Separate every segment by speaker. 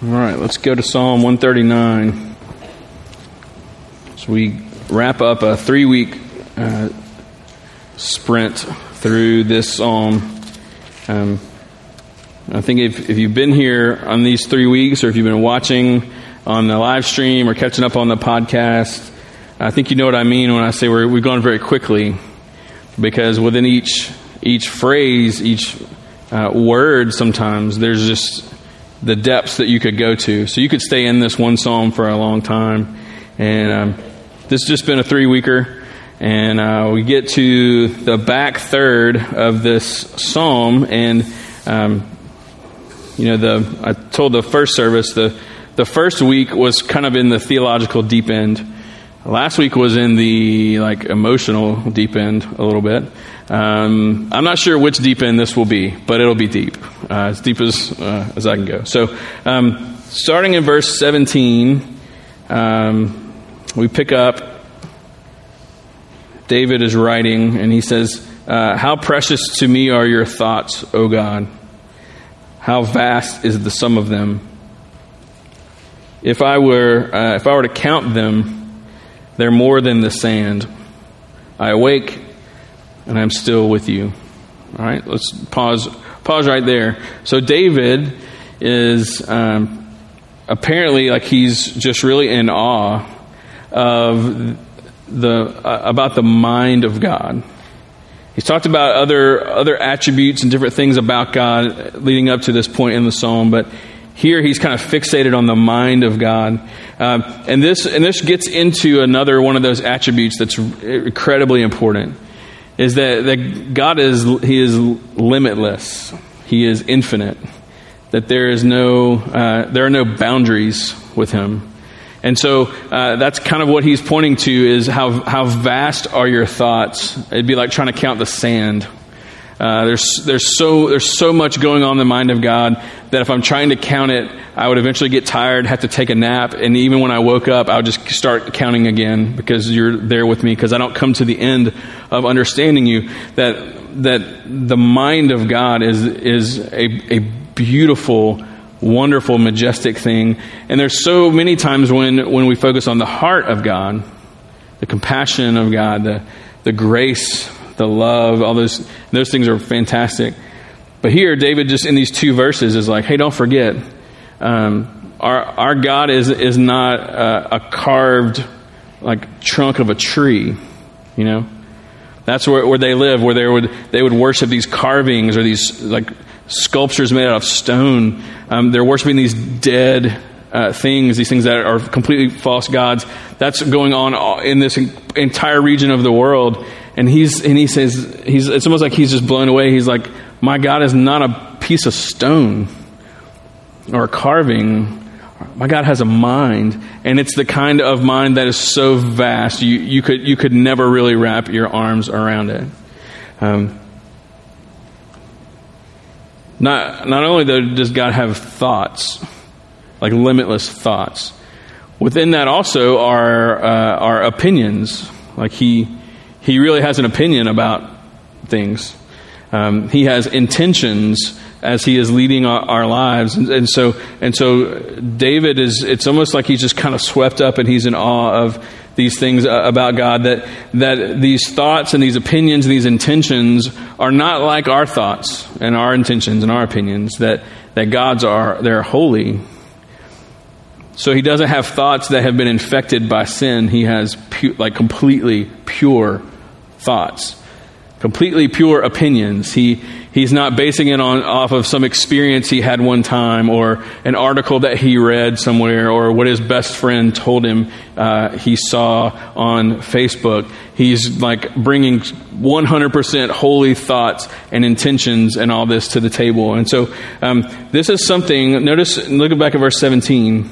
Speaker 1: All right, let's go to Psalm 139. So we wrap up a three week uh, sprint through this psalm. Um, I think if, if you've been here on these three weeks, or if you've been watching on the live stream or catching up on the podcast, I think you know what I mean when I say we're, we've gone very quickly, because within each each phrase, each uh, word, sometimes there's just the depths that you could go to. So you could stay in this one psalm for a long time. And um, this has just been a three weeker. And uh, we get to the back third of this psalm. And, um, you know, the I told the first service, the, the first week was kind of in the theological deep end. Last week was in the like emotional deep end a little bit. Um, I'm not sure which deep end this will be, but it'll be deep, uh, as deep as uh, as I can go. So, um, starting in verse 17, um, we pick up. David is writing, and he says, uh, "How precious to me are your thoughts, O God! How vast is the sum of them! If I were uh, if I were to count them, they're more than the sand. I awake." and I'm still with you. All right, let's pause. Pause right there. So David is um, apparently like he's just really in awe of the uh, about the mind of God. He's talked about other other attributes and different things about God leading up to this point in the psalm, but here he's kind of fixated on the mind of God, um, and this and this gets into another one of those attributes that's incredibly important is that, that God is He is limitless. He is infinite. That there is no uh, there are no boundaries with Him. And so uh, that's kind of what he's pointing to is how, how vast are your thoughts? It'd be like trying to count the sand. Uh, there's, there's, so, there's so much going on in the mind of God that if I'm trying to count it, I would eventually get tired, have to take a nap, and even when I woke up, I would just start counting again because you're there with me because I don't come to the end of understanding you. That, that the mind of God is, is a, a beautiful, wonderful, majestic thing. And there's so many times when, when we focus on the heart of God, the compassion of God, the, the grace the love, all those those things are fantastic. But here, David just in these two verses is like, hey, don't forget, um, our our God is is not a, carved like trunk of a tree, you know. That's where, where they live, where they would they would worship these carvings or these like sculptures made out of stone. Um, they're worshiping these dead uh, things, these things that are completely false gods. That's going on in this entire region of the world. And he's and he says he's it's almost like he's just blown away. He's like, my God is not a piece of stone or a carving. My God has a mind, and it's the kind of mind that is so vast you, you could you could never really wrap your arms around it. Um, not not only though does God have thoughts like limitless thoughts. Within that also are uh, our opinions. Like he he really has an opinion about things. Um, he has intentions as he is leading our, our lives, and, and, so and so David is. It's almost like he's just kind of swept up, and he's in awe of these things uh, about God. That that these thoughts and these opinions and these intentions are not like our thoughts and our intentions and our opinions. That that God's are they're holy so he doesn't have thoughts that have been infected by sin. He has pu- like completely pure thoughts, completely pure opinions. He he's not basing it on off of some experience he had one time or an article that he read somewhere or what his best friend told him uh, he saw on Facebook. He's like bringing 100% holy thoughts and intentions and all this to the table. And so um, this is something. Notice, look back at verse 17.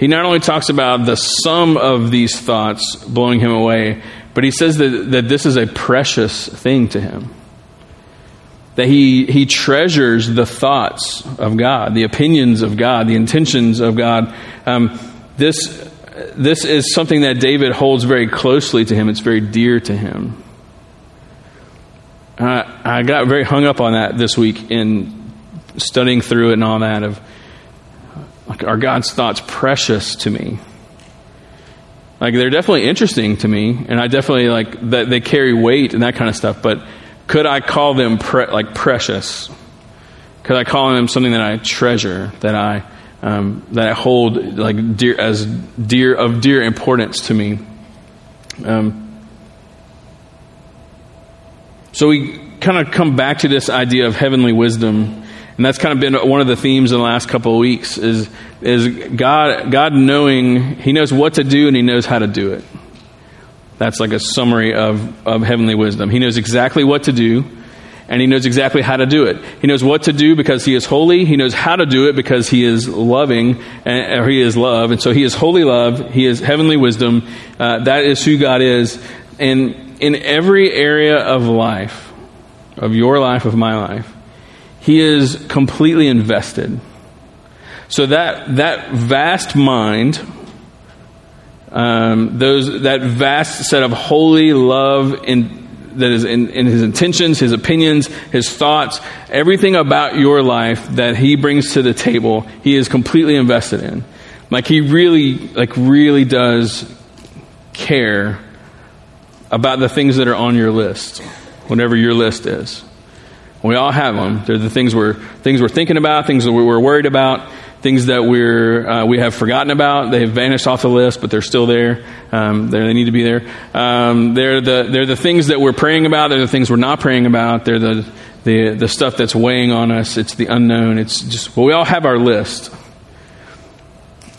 Speaker 1: He not only talks about the sum of these thoughts blowing him away, but he says that, that this is a precious thing to him. That he, he treasures the thoughts of God, the opinions of God, the intentions of God. Um, this, this is something that David holds very closely to him, it's very dear to him. I got very hung up on that this week in studying through it and all that of like are God's thoughts precious to me? Like they're definitely interesting to me, and I definitely like that they carry weight and that kind of stuff. But could I call them pre- like precious? Could I call them something that I treasure, that I um, that I hold like dear as dear of dear importance to me? Um, so we kind of come back to this idea of heavenly wisdom and that's kind of been one of the themes in the last couple of weeks is, is God, God knowing, He knows what to do and He knows how to do it. That's like a summary of, of heavenly wisdom. He knows exactly what to do and He knows exactly how to do it. He knows what to do because He is holy. He knows how to do it because He is loving and, or He is love. And so He is holy love. He is heavenly wisdom. Uh, that is who God is. And in every area of life, of your life, of my life, he is completely invested. So that, that vast mind, um, those, that vast set of holy love in, that is in, in his intentions, his opinions, his thoughts, everything about your life that he brings to the table, he is completely invested in. Like he really, like really does care about the things that are on your list, whatever your list is. We all have them. They're the things we're things we're thinking about, things that we're worried about, things that we're uh, we have forgotten about. They have vanished off the list, but they're still there. Um, they need to be there. Um, they're the they're the things that we're praying about. They're the things we're not praying about. They're the the the stuff that's weighing on us. It's the unknown. It's just well, we all have our list,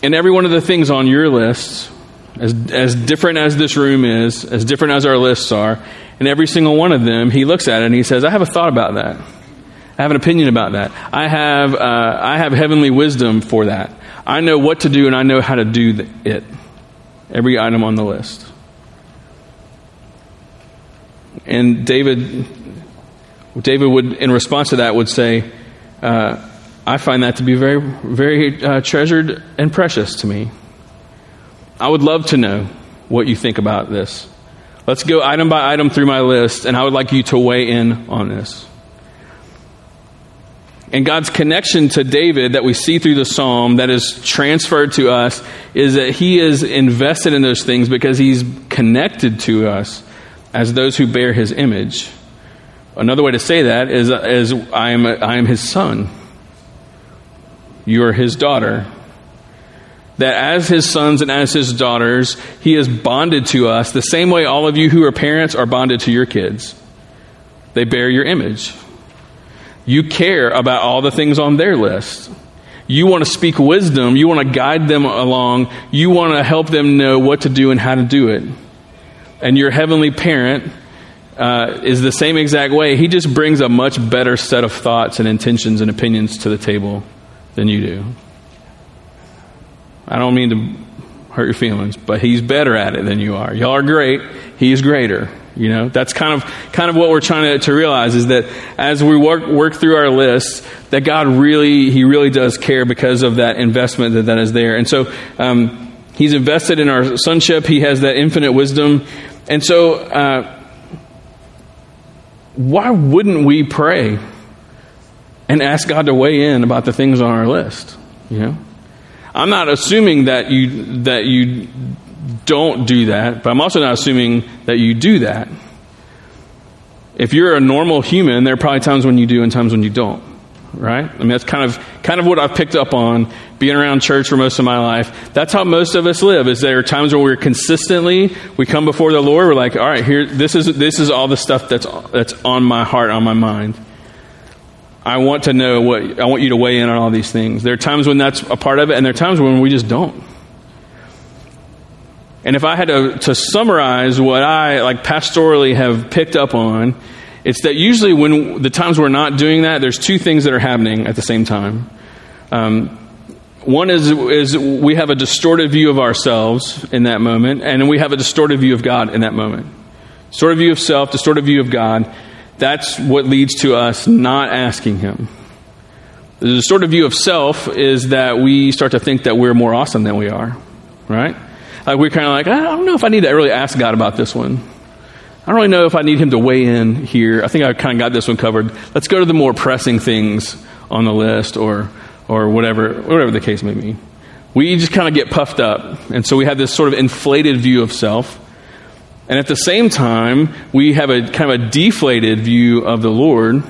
Speaker 1: and every one of the things on your list, as as different as this room is, as different as our lists are, and every single one of them, he looks at it and he says, I have a thought about that. I have an opinion about that. I have, uh, I have heavenly wisdom for that. I know what to do and I know how to do it. Every item on the list. And David, David would, in response to that, would say, uh, I find that to be very, very uh, treasured and precious to me. I would love to know what you think about this. Let's go item by item through my list, and I would like you to weigh in on this. And God's connection to David that we see through the psalm that is transferred to us is that he is invested in those things because he's connected to us as those who bear his image. Another way to say that is, is I, am, I am his son. You are his daughter that as his sons and as his daughters, he is bonded to us the same way all of you who are parents are bonded to your kids. They bear your image. You care about all the things on their list. You want to speak wisdom. You want to guide them along. You want to help them know what to do and how to do it. And your heavenly parent uh, is the same exact way. He just brings a much better set of thoughts and intentions and opinions to the table than you do. I don't mean to hurt your feelings, but he's better at it than you are. Y'all are great. He's greater. You know, that's kind of kind of what we're trying to, to realize is that as we work work through our list, that God really He really does care because of that investment that, that is there. And so um, He's invested in our sonship. He has that infinite wisdom, and so uh, why wouldn't we pray and ask God to weigh in about the things on our list? You know. I'm not assuming that you that you don't do that, but I'm also not assuming that you do that. If you're a normal human, there are probably times when you do and times when you don't. Right? I mean that's kind of kind of what I've picked up on being around church for most of my life. That's how most of us live. Is there are times where we're consistently we come before the Lord, we're like, all right, here this is this is all the stuff that's that's on my heart, on my mind. I want to know what, I want you to weigh in on all these things. There are times when that's a part of it, and there are times when we just don't. And if I had to, to summarize what I, like, pastorally have picked up on, it's that usually when the times we're not doing that, there's two things that are happening at the same time. Um, one is, is we have a distorted view of ourselves in that moment, and we have a distorted view of God in that moment. Distorted view of self, distorted view of God that's what leads to us not asking Him. The sort of view of self is that we start to think that we're more awesome than we are, right? Like we're kind of like, I don't know if I need to really ask God about this one. I don't really know if I need him to weigh in here. I think I kind of got this one covered. Let's go to the more pressing things on the list or, or whatever, whatever the case may be. We just kind of get puffed up. And so we have this sort of inflated view of self. And at the same time, we have a kind of a deflated view of the Lord,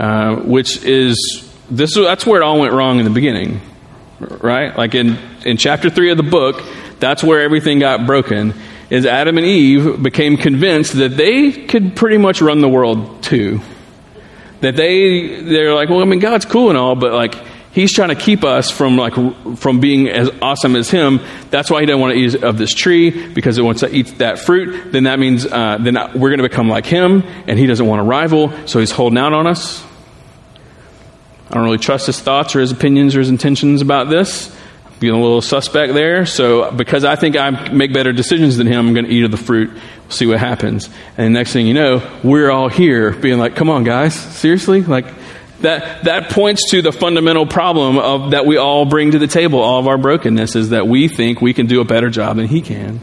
Speaker 1: uh, which is this. That's where it all went wrong in the beginning, right? Like in in chapter three of the book, that's where everything got broken. Is Adam and Eve became convinced that they could pretty much run the world too. That they they're like, well, I mean, God's cool and all, but like He's trying to keep us from like from being as awesome as him. That's why he doesn't want to eat of this tree because it wants to eat that fruit. Then that means uh, then we're going to become like him, and he doesn't want to rival, so he's holding out on us. I don't really trust his thoughts or his opinions or his intentions about this. Being a little suspect there. So because I think I make better decisions than him, I'm going to eat of the fruit. We'll see what happens. And the next thing you know, we're all here being like, "Come on, guys, seriously, like." That, that points to the fundamental problem of, that we all bring to the table, all of our brokenness, is that we think we can do a better job than he can.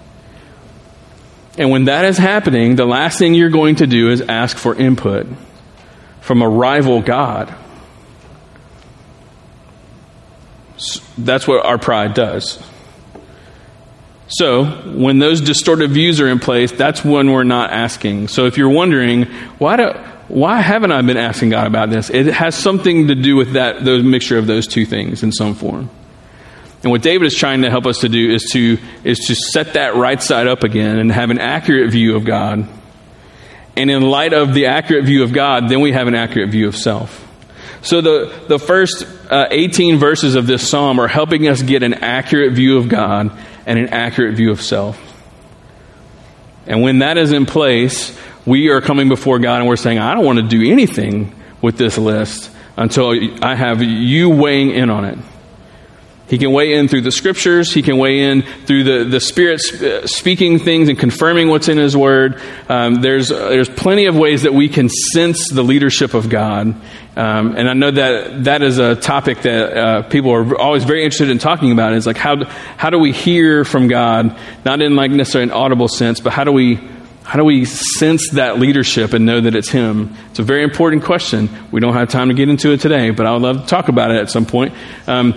Speaker 1: And when that is happening, the last thing you're going to do is ask for input from a rival God. That's what our pride does. So, when those distorted views are in place, that's when we're not asking. So, if you're wondering, why do, why haven't I been asking God about this? It has something to do with that, the mixture of those two things in some form. And what David is trying to help us to do is to, is to set that right side up again and have an accurate view of God. And in light of the accurate view of God, then we have an accurate view of self. So the, the first uh, 18 verses of this psalm are helping us get an accurate view of God and an accurate view of self. And when that is in place, we are coming before God and we're saying, I don't want to do anything with this list until I have you weighing in on it. He can weigh in through the scriptures. He can weigh in through the, the Spirit speaking things and confirming what's in His Word. Um, there's, there's plenty of ways that we can sense the leadership of God. Um, and I know that that is a topic that uh, people are always very interested in talking about. Is like how, how do we hear from God? Not in like necessarily an audible sense, but how do we how do we sense that leadership and know that it's Him? It's a very important question. We don't have time to get into it today, but I would love to talk about it at some point. Um,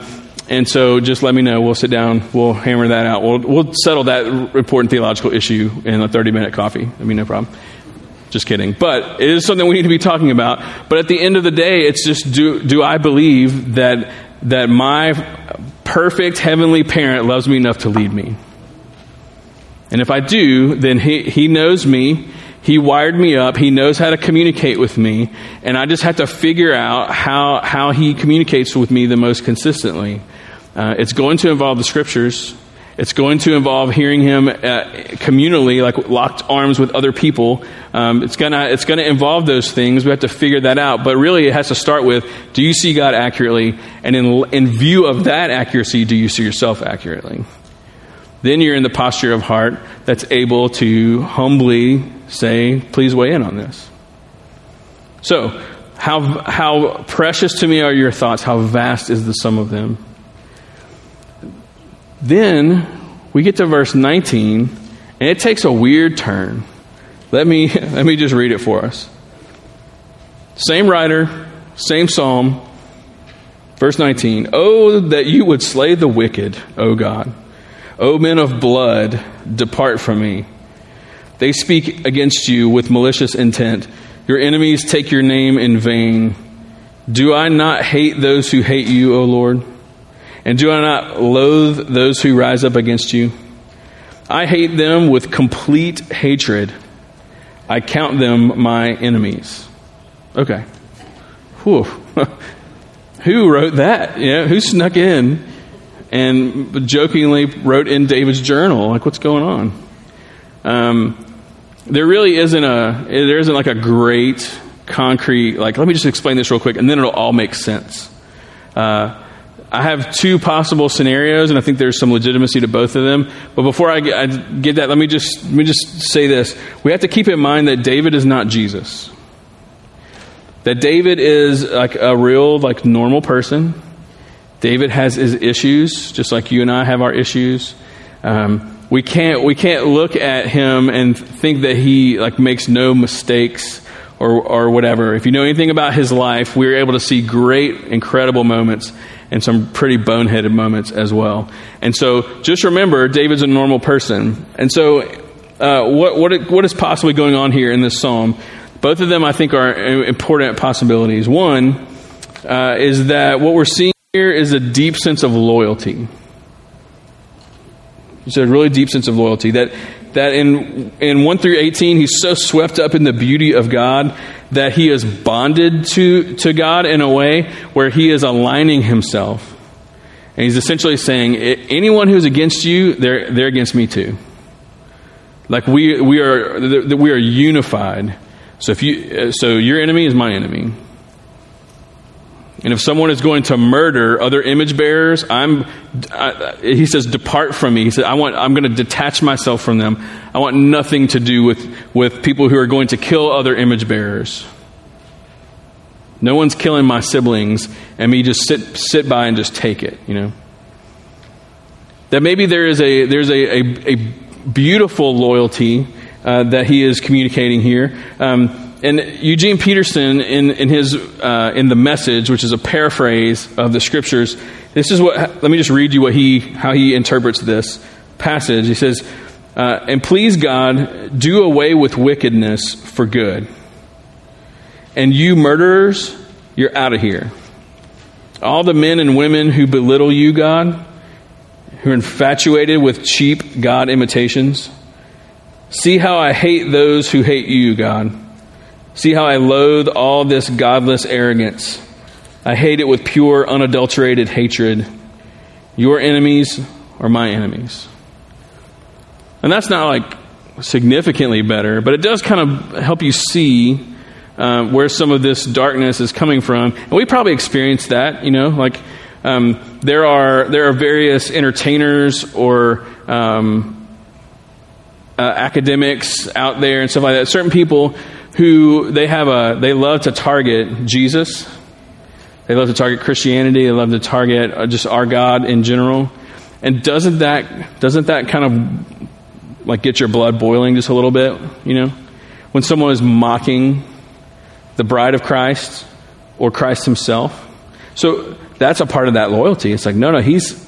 Speaker 1: and so just let me know. We'll sit down. We'll hammer that out. We'll, we'll settle that important theological issue in a 30 minute coffee. I mean, no problem. Just kidding. But it is something we need to be talking about. But at the end of the day, it's just do, do I believe that, that my perfect heavenly parent loves me enough to lead me? And if I do, then he, he knows me. He wired me up. He knows how to communicate with me. And I just have to figure out how, how he communicates with me the most consistently. Uh, it's going to involve the scriptures. It's going to involve hearing him uh, communally, like locked arms with other people. Um, it's gonna it's gonna involve those things. We have to figure that out. But really, it has to start with: Do you see God accurately? And in in view of that accuracy, do you see yourself accurately? Then you're in the posture of heart that's able to humbly say, please weigh in on this. So, how, how precious to me are your thoughts? How vast is the sum of them? Then we get to verse 19, and it takes a weird turn. Let me, let me just read it for us. Same writer, same psalm, verse 19. Oh, that you would slay the wicked, O God O men of blood, depart from me. They speak against you with malicious intent. Your enemies take your name in vain. Do I not hate those who hate you, O Lord? And do I not loathe those who rise up against you? I hate them with complete hatred. I count them my enemies. Okay. Whew. who wrote that? You know, who snuck in and jokingly wrote in David's journal, like, what's going on? Um, there really isn't a, there isn't like a great concrete, like, let me just explain this real quick, and then it'll all make sense. Uh, I have two possible scenarios, and I think there's some legitimacy to both of them. But before I get, I get, that, let me just let me just say this: we have to keep in mind that David is not Jesus. That David is like a real, like normal person. David has his issues, just like you and I have our issues. Um, we can't we can't look at him and think that he like makes no mistakes or or whatever. If you know anything about his life, we are able to see great, incredible moments and some pretty boneheaded moments as well. And so, just remember, David's a normal person. And so, uh, what what what is possibly going on here in this psalm? Both of them, I think, are important possibilities. One uh, is that what we're seeing here is a deep sense of loyalty. It's a really deep sense of loyalty. That, that in, in 1 through 18, he's so swept up in the beauty of God that he is bonded to, to God in a way where he is aligning himself. And he's essentially saying, anyone who's against you, they're, they're against me too. Like we, we, are, we are unified. So, if you, uh, so your enemy is my enemy. And if someone is going to murder other image bearers, I'm, I, he says, depart from me. He said, I want, I'm going to detach myself from them. I want nothing to do with, with people who are going to kill other image bearers. No one's killing my siblings, and me just sit, sit by and just take it, you know? That maybe there is a, there's a, a, a beautiful loyalty uh, that he is communicating here. Um, and Eugene Peterson, in, in his uh, in the message, which is a paraphrase of the scriptures, this is what. Let me just read you what he how he interprets this passage. He says, uh, "And please God, do away with wickedness for good. And you murderers, you're out of here. All the men and women who belittle you, God, who are infatuated with cheap God imitations." See how I hate those who hate you, God. See how I loathe all this godless arrogance. I hate it with pure, unadulterated hatred. Your enemies are my enemies. And that's not like significantly better, but it does kind of help you see uh, where some of this darkness is coming from. And we probably experienced that, you know, like um, there are there are various entertainers or um, uh, academics out there and stuff like that. Certain people who they have a they love to target Jesus. They love to target Christianity. They love to target uh, just our God in general. And doesn't that doesn't that kind of like get your blood boiling just a little bit? You know, when someone is mocking the bride of Christ or Christ Himself. So that's a part of that loyalty. It's like no, no, He's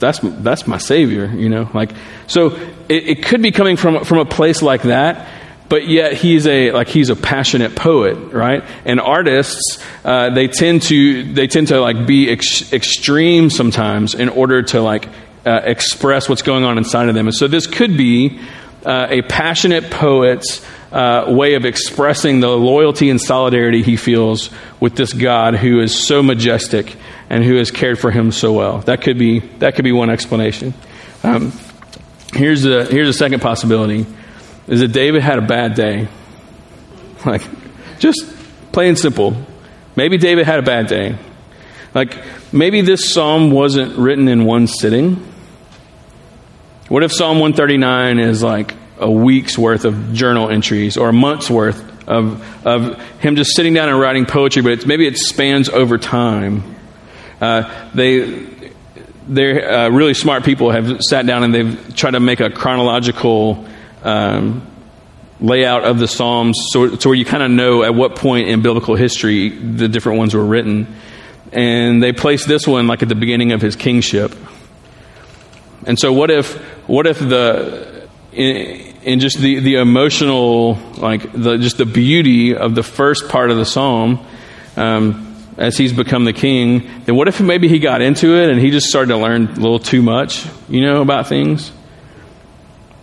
Speaker 1: that's that's my Savior. You know, like so it, it could be coming from from a place like that but yet he's a like he's a passionate poet right and artists uh, they tend to they tend to like be ex- extreme sometimes in order to like uh, express what's going on inside of them and so this could be uh, a passionate poet's uh, way of expressing the loyalty and solidarity he feels with this God who is so majestic and who has cared for him so well. That could be that could be one explanation. Um, here's a here's a second possibility is that David had a bad day. Like, just plain simple. Maybe David had a bad day. Like, maybe this psalm wasn't written in one sitting. What if Psalm 139 is like a week's worth of journal entries or a month's worth of, of him just sitting down and writing poetry, but it's, maybe it spans over time? Uh, they, they're uh, really smart people have sat down and they've tried to make a chronological um, layout of the Psalms so, so where you kind of know at what point in biblical history the different ones were written. And they placed this one like at the beginning of his kingship. And so what if what if the in, in just the, the emotional like the just the beauty of the first part of the psalm um, as he's become the king, then what if maybe he got into it and he just started to learn a little too much, you know, about things?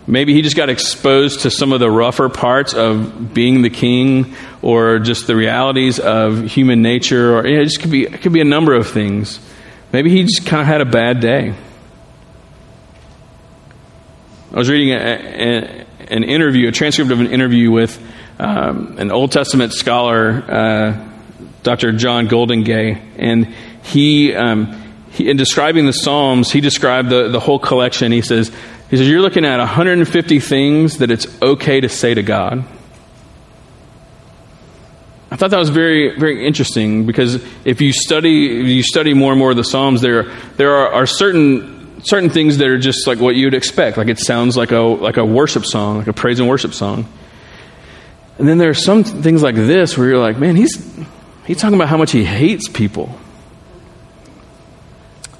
Speaker 1: Maybe he just got exposed to some of the rougher parts of being the king or just the realities of human nature or it just could be it could be a number of things. Maybe he just kind of had a bad day. I was reading a, a, an interview, a transcript of an interview with um, an Old Testament scholar, uh, Dr. John Goldingay, and he, um, he, in describing the Psalms, he described the, the whole collection. He says, he says, You're looking at 150 things that it's okay to say to God. I thought that was very, very interesting because if you study, if you study more and more of the Psalms, there, there are, are certain certain things that are just like what you'd expect. Like it sounds like a like a worship song, like a praise and worship song. And then there are some things like this where you're like, man, he's he's talking about how much he hates people.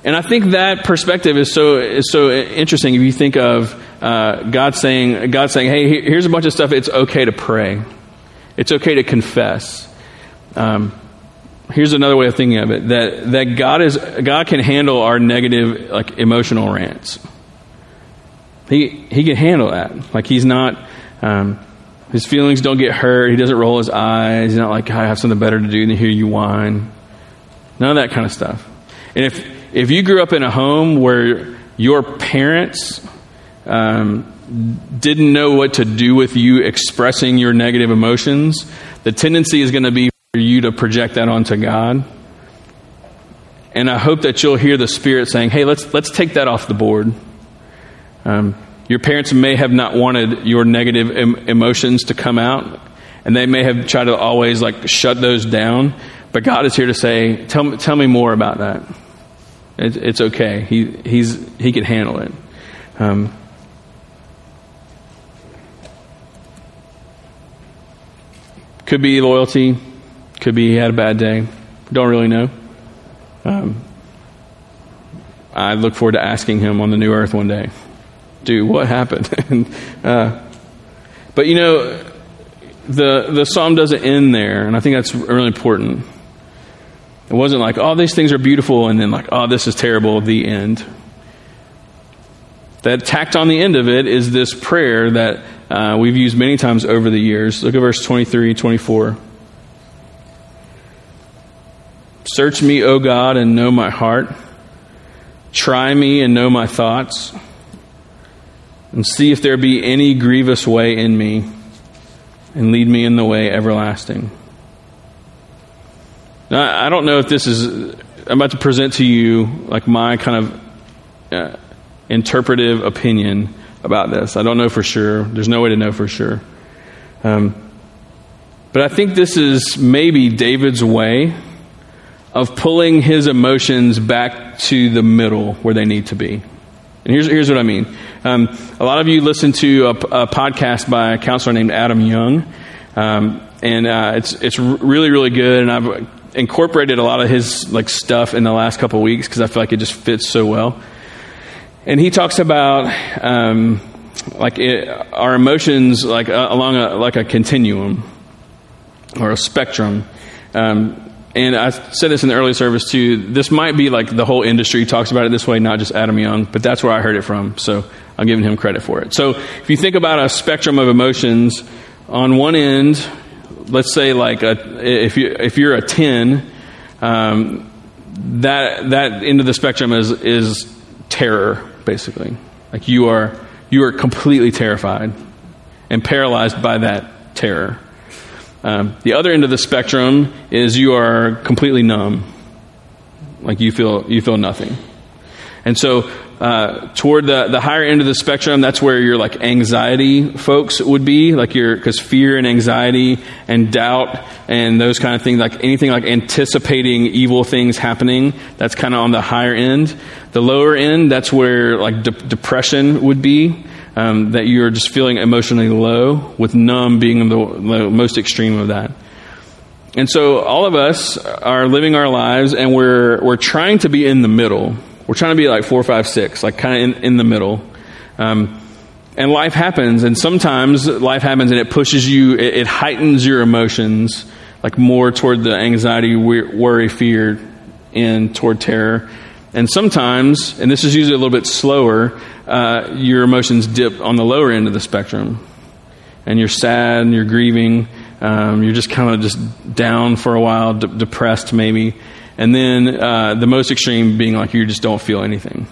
Speaker 1: And I think that perspective is so is so interesting. If you think of uh, God saying God saying, "Hey, here's a bunch of stuff. It's okay to pray. It's okay to confess." Um, here's another way of thinking of it that, that God, is, God can handle our negative, like, emotional rants. He, he can handle that. Like, he's not, um, his feelings don't get hurt. He doesn't roll his eyes. He's not like, I have something better to do than hear you whine. None of that kind of stuff. And if, if you grew up in a home where your parents um, didn't know what to do with you expressing your negative emotions, the tendency is going to be for you to project that onto God. And I hope that you'll hear the Spirit saying, hey, let's, let's take that off the board. Um, your parents may have not wanted your negative em- emotions to come out, and they may have tried to always like shut those down. But God is here to say, tell tell me more about that. It, it's okay. He, he's, he can handle it. Um, could be loyalty, could be he had a bad day. Don't really know. Um, I look forward to asking him on the new earth one day, dude, what happened? and, uh, but you know, the the psalm doesn't end there, and I think that's really important. It wasn't like, oh, these things are beautiful, and then like, oh, this is terrible. The end. That tacked on the end of it is this prayer that uh, we've used many times over the years. Look at verse 23, 24. Search me, O God, and know my heart. Try me and know my thoughts. And see if there be any grievous way in me, and lead me in the way everlasting. Now, I don't know if this is, I'm about to present to you like my kind of uh, interpretive opinion about this. I don't know for sure. There's no way to know for sure. Um, but I think this is maybe David's way of pulling his emotions back to the middle where they need to be. And here's, here's what I mean. Um, a lot of you listen to a, a, podcast by a counselor named Adam Young, um, and uh, it's it's really really good. And I've incorporated a lot of his like stuff in the last couple weeks because I feel like it just fits so well. And he talks about um, like it, our emotions like uh, along a like a continuum or a spectrum. Um, and I said this in the early service too. This might be like the whole industry talks about it this way, not just Adam Young, but that's where I heard it from. So I'm giving him credit for it. So if you think about a spectrum of emotions, on one end, let's say like a, if you if you're a ten, um, that that end of the spectrum is is terror basically. Like you are you are completely terrified and paralyzed by that terror. Um, the other end of the spectrum is you are completely numb, like you feel you feel nothing. And so, uh, toward the, the higher end of the spectrum, that's where your like anxiety folks would be, like your because fear and anxiety and doubt and those kind of things, like anything like anticipating evil things happening, that's kind of on the higher end. The lower end, that's where like de- depression would be um, that you're just feeling emotionally low, with numb being the, the most extreme of that. And so all of us are living our lives and we're, we're trying to be in the middle. We're trying to be like four, five, six, like kind of in, in the middle. Um, and life happens, and sometimes life happens and it pushes you, it, it heightens your emotions, like more toward the anxiety, worry, fear, and toward terror. And sometimes, and this is usually a little bit slower, uh, your emotions dip on the lower end of the spectrum. And you're sad and you're grieving. Um, you're just kind of just down for a while, de- depressed maybe. And then uh, the most extreme being like you just don't feel anything.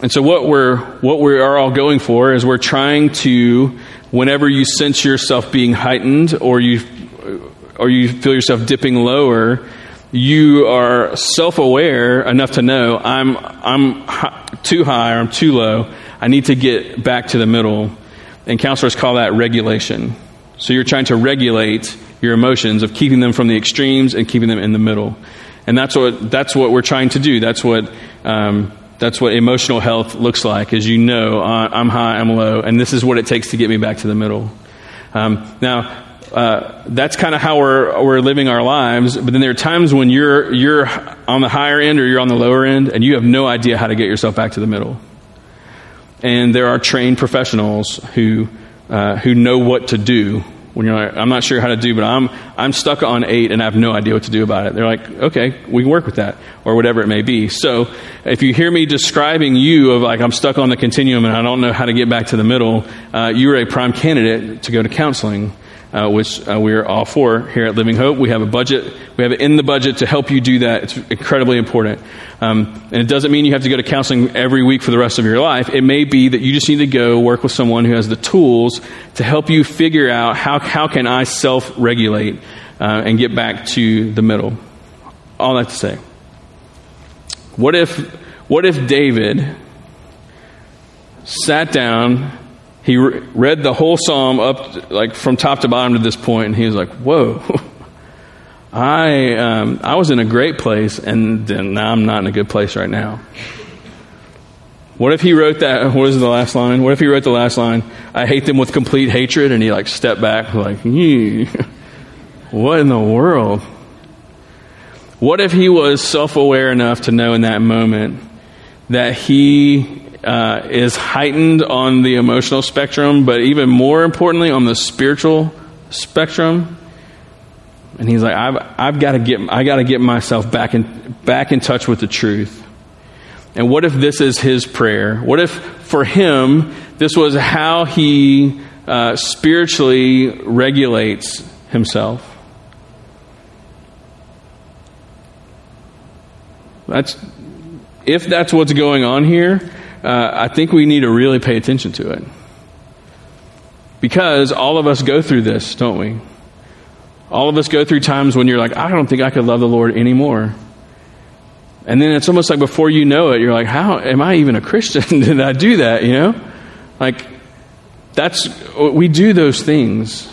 Speaker 1: And so what we're what we are all going for is we're trying to, whenever you sense yourself being heightened or you or you feel yourself dipping lower, you are self aware enough to know I'm, I'm too high or I'm too low. I need to get back to the middle. And counselors call that regulation. So you're trying to regulate your emotions of keeping them from the extremes and keeping them in the middle. And that's what, that's what we're trying to do. That's what um, that's what emotional health looks like. Is you know I'm high, I'm low, and this is what it takes to get me back to the middle. Um, now, uh, that's kind of how we're we're living our lives. But then there are times when you're you're on the higher end or you're on the lower end, and you have no idea how to get yourself back to the middle. And there are trained professionals who uh, who know what to do when you're like, I'm not sure how to do, but I'm I'm stuck on eight and I have no idea what to do about it. They're like, okay, we can work with that or whatever it may be. So if you hear me describing you of like I'm stuck on the continuum and I don't know how to get back to the middle, uh, you're a prime candidate to go to counseling uh, which uh, we're all for here at Living Hope. We have a budget. We have it in the budget to help you do that. It's incredibly important. Um, and it doesn't mean you have to go to counseling every week for the rest of your life. It may be that you just need to go work with someone who has the tools to help you figure out how, how can I self-regulate uh, and get back to the middle. All that to say. What if, what if David sat down he re- read the whole psalm up like from top to bottom to this point, and he was like, "Whoa." I um, I was in a great place, and then now I'm not in a good place right now. What if he wrote that? What is the last line? What if he wrote the last line? I hate them with complete hatred, and he like stepped back, like, what in the world? What if he was self aware enough to know in that moment that he uh, is heightened on the emotional spectrum, but even more importantly, on the spiritual spectrum. And he's like, I've, I've got to get, I got to get myself back in, back in touch with the truth. And what if this is his prayer? What if for him, this was how he uh, spiritually regulates himself? That's, if that's what's going on here, uh, I think we need to really pay attention to it. Because all of us go through this, don't we? All of us go through times when you're like, I don't think I could love the Lord anymore. And then it's almost like before you know it, you're like, how am I even a Christian? Did I do that? You know? Like, that's, we do those things.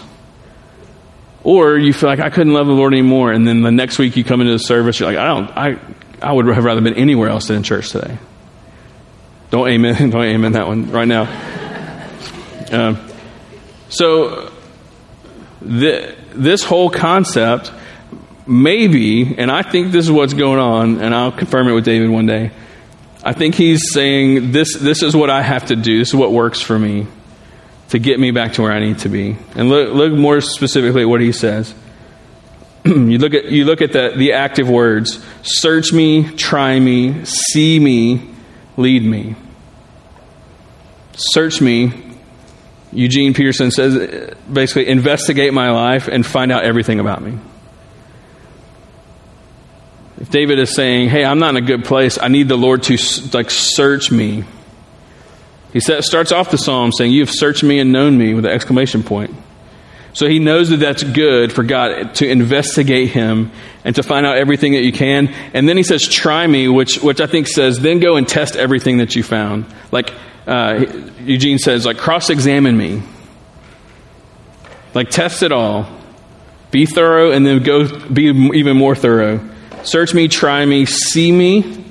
Speaker 1: Or you feel like I couldn't love the Lord anymore, and then the next week you come into the service, you're like, I don't, I, I would have rather been anywhere else than in church today. Don't amen. Don't amen that one right now. Uh, so the, this whole concept, maybe, and I think this is what's going on, and I'll confirm it with David one day. I think he's saying this. This is what I have to do. This is what works for me to get me back to where I need to be. And look, look more specifically at what he says. you look at you look at the, the active words: search me, try me, see me, lead me. Search me. Eugene Peterson says basically, investigate my life and find out everything about me. If David is saying, hey, I'm not in a good place, I need the Lord to like search me. He starts off the psalm saying, You have searched me and known me with an exclamation point. So he knows that that's good for God to investigate him and to find out everything that you can. And then he says, Try me, which, which I think says, then go and test everything that you found. Like, uh, Eugene says, like, cross examine me. Like, test it all. Be thorough and then go be even more thorough. Search me, try me, see me.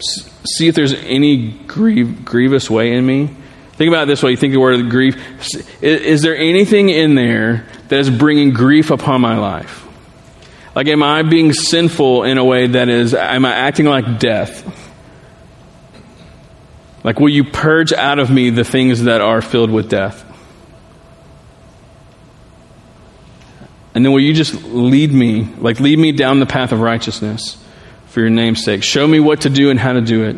Speaker 1: See if there's any grievous way in me. Think about it this way. You think the word grief. Is, is there anything in there that is bringing grief upon my life? Like, am I being sinful in a way that is, am I acting like death? Like, will you purge out of me the things that are filled with death? And then will you just lead me, like, lead me down the path of righteousness for your name's sake? Show me what to do and how to do it.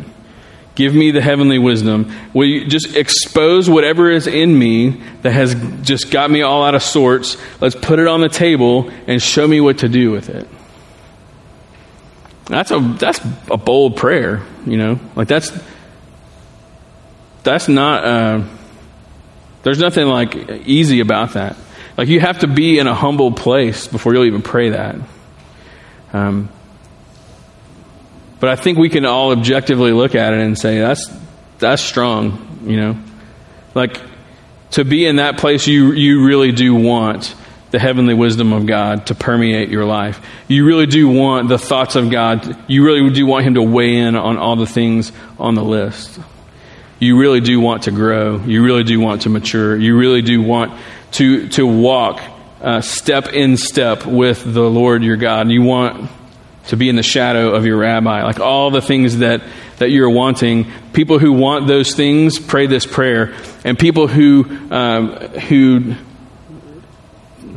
Speaker 1: Give me the heavenly wisdom. Will you just expose whatever is in me that has just got me all out of sorts? Let's put it on the table and show me what to do with it. That's a that's a bold prayer, you know. Like that's that's not. Uh, there's nothing like easy about that. Like you have to be in a humble place before you'll even pray that. Um, but I think we can all objectively look at it and say that's that's strong, you know. Like to be in that place you you really do want the heavenly wisdom of God to permeate your life. You really do want the thoughts of God, you really do want Him to weigh in on all the things on the list. You really do want to grow. You really do want to mature. You really do want to, to walk uh, step in step with the Lord your God. You want to be in the shadow of your rabbi. Like all the things that, that you're wanting. People who want those things pray this prayer. And people who, um, who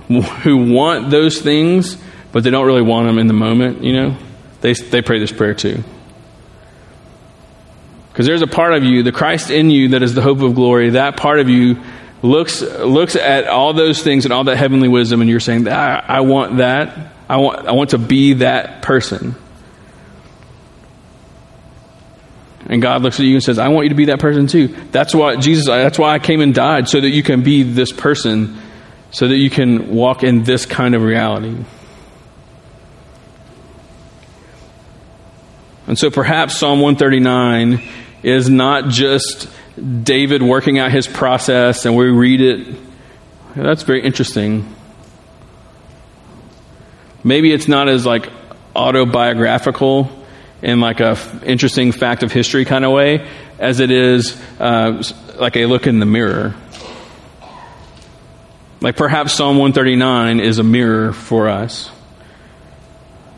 Speaker 1: who want those things, but they don't really want them in the moment, you know, they, they pray this prayer too. Because there's a part of you, the Christ in you that is the hope of glory, that part of you looks, looks at all those things and all that heavenly wisdom, and you're saying, I, I want that. I want, I want to be that person. And God looks at you and says, I want you to be that person too. That's why Jesus, that's why I came and died, so that you can be this person so that you can walk in this kind of reality. And so perhaps Psalm 139 is not just David working out his process and we read it. That's very interesting. Maybe it's not as like autobiographical in like a f- interesting fact of history kind of way as it is uh, like a look in the mirror. Like perhaps Psalm 139 is a mirror for us,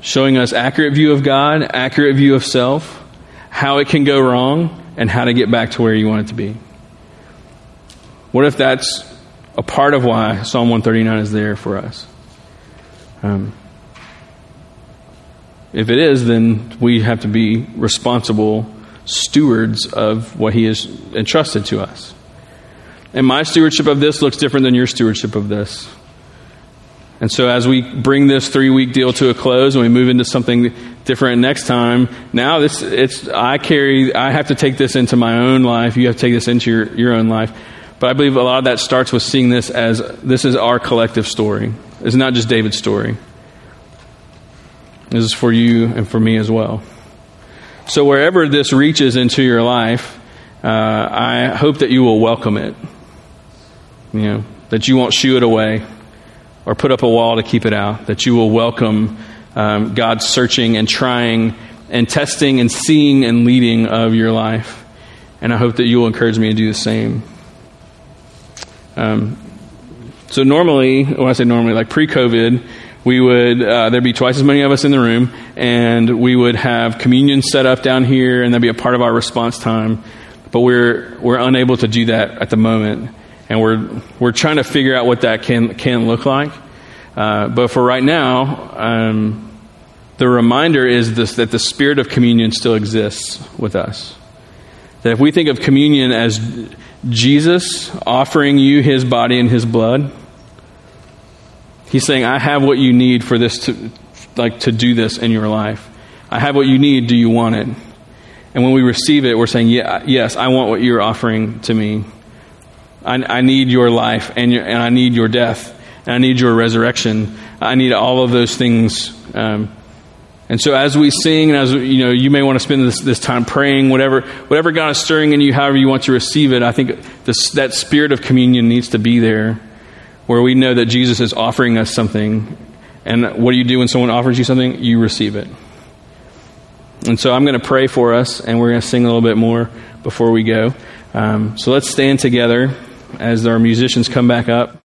Speaker 1: showing us accurate view of God, accurate view of self, how it can go wrong, and how to get back to where you want it to be. What if that's a part of why Psalm 139 is there for us? Um, if it is, then we have to be responsible stewards of what He has entrusted to us. And my stewardship of this looks different than your stewardship of this. And so, as we bring this three week deal to a close and we move into something different next time, now this it's I carry I have to take this into my own life. You have to take this into your, your own life. But I believe a lot of that starts with seeing this as this is our collective story. It's not just David's story. This is for you and for me as well. So wherever this reaches into your life, uh, I hope that you will welcome it. You know, that you won't shoo it away or put up a wall to keep it out, that you will welcome um, God's searching and trying and testing and seeing and leading of your life. And I hope that you will encourage me to do the same. Um, so normally, when I say normally, like pre-COVID, we would uh, there'd be twice as many of us in the room, and we would have communion set up down here, and that'd be a part of our response time. But we're we're unable to do that at the moment and we're we're trying to figure out what that can can look like. Uh, but for right now, um, the reminder is this that the spirit of communion still exists with us. That if we think of communion as Jesus offering you His body and His blood, He's saying, "I have what you need for this to like to do this in your life. I have what you need. Do you want it?" And when we receive it, we're saying, "Yeah, yes, I want what you're offering to me." I, I need your life and, your, and I need your death and I need your resurrection. I need all of those things. Um, and so as we sing and as you know, you may want to spend this, this time praying, whatever, whatever God is stirring in you, however you want to receive it. I think this, that spirit of communion needs to be there where we know that Jesus is offering us something. And what do you do when someone offers you something? You receive it. And so I'm going to pray for us, and we're going to sing a little bit more before we go. Um, so let's stand together as our musicians come back up.